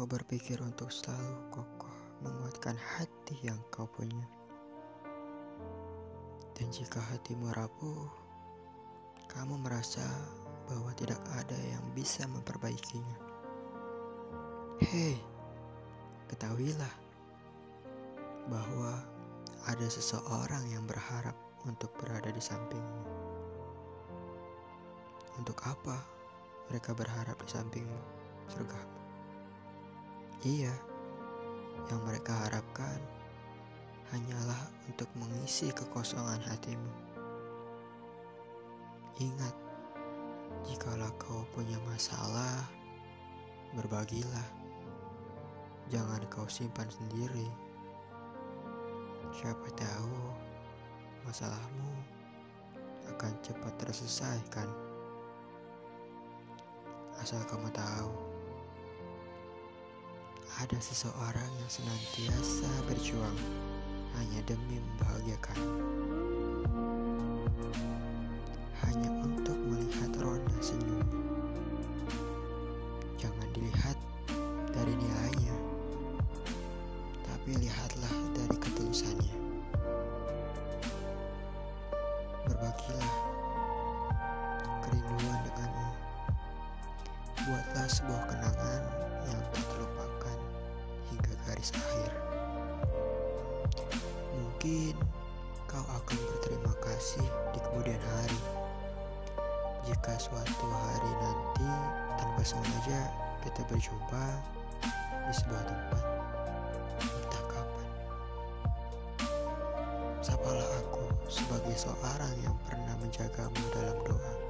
Kau berpikir untuk selalu kokoh menguatkan hati yang kau punya. Dan jika hatimu rapuh, kamu merasa bahwa tidak ada yang bisa memperbaikinya. Hei, ketahuilah bahwa ada seseorang yang berharap untuk berada di sampingmu. Untuk apa mereka berharap di sampingmu, surgamu? Iya, yang mereka harapkan hanyalah untuk mengisi kekosongan hatimu. Ingat, jikalau kau punya masalah, berbagilah. Jangan kau simpan sendiri. Siapa tahu masalahmu akan cepat terselesaikan. Asal kamu tahu ada seseorang yang senantiasa berjuang hanya demi membahagiakan. Hanya untuk melihat roda senyum. Jangan dilihat dari nilainya, tapi lihatlah dari ketulusannya. Berbagilah kerinduan dengannya. Buatlah sebuah kenangan yang garis akhir. Mungkin kau akan berterima kasih di kemudian hari. Jika suatu hari nanti tanpa sengaja kita berjumpa di sebuah tempat, entah kapan. Sapalah aku sebagai seorang yang pernah menjagamu dalam doa.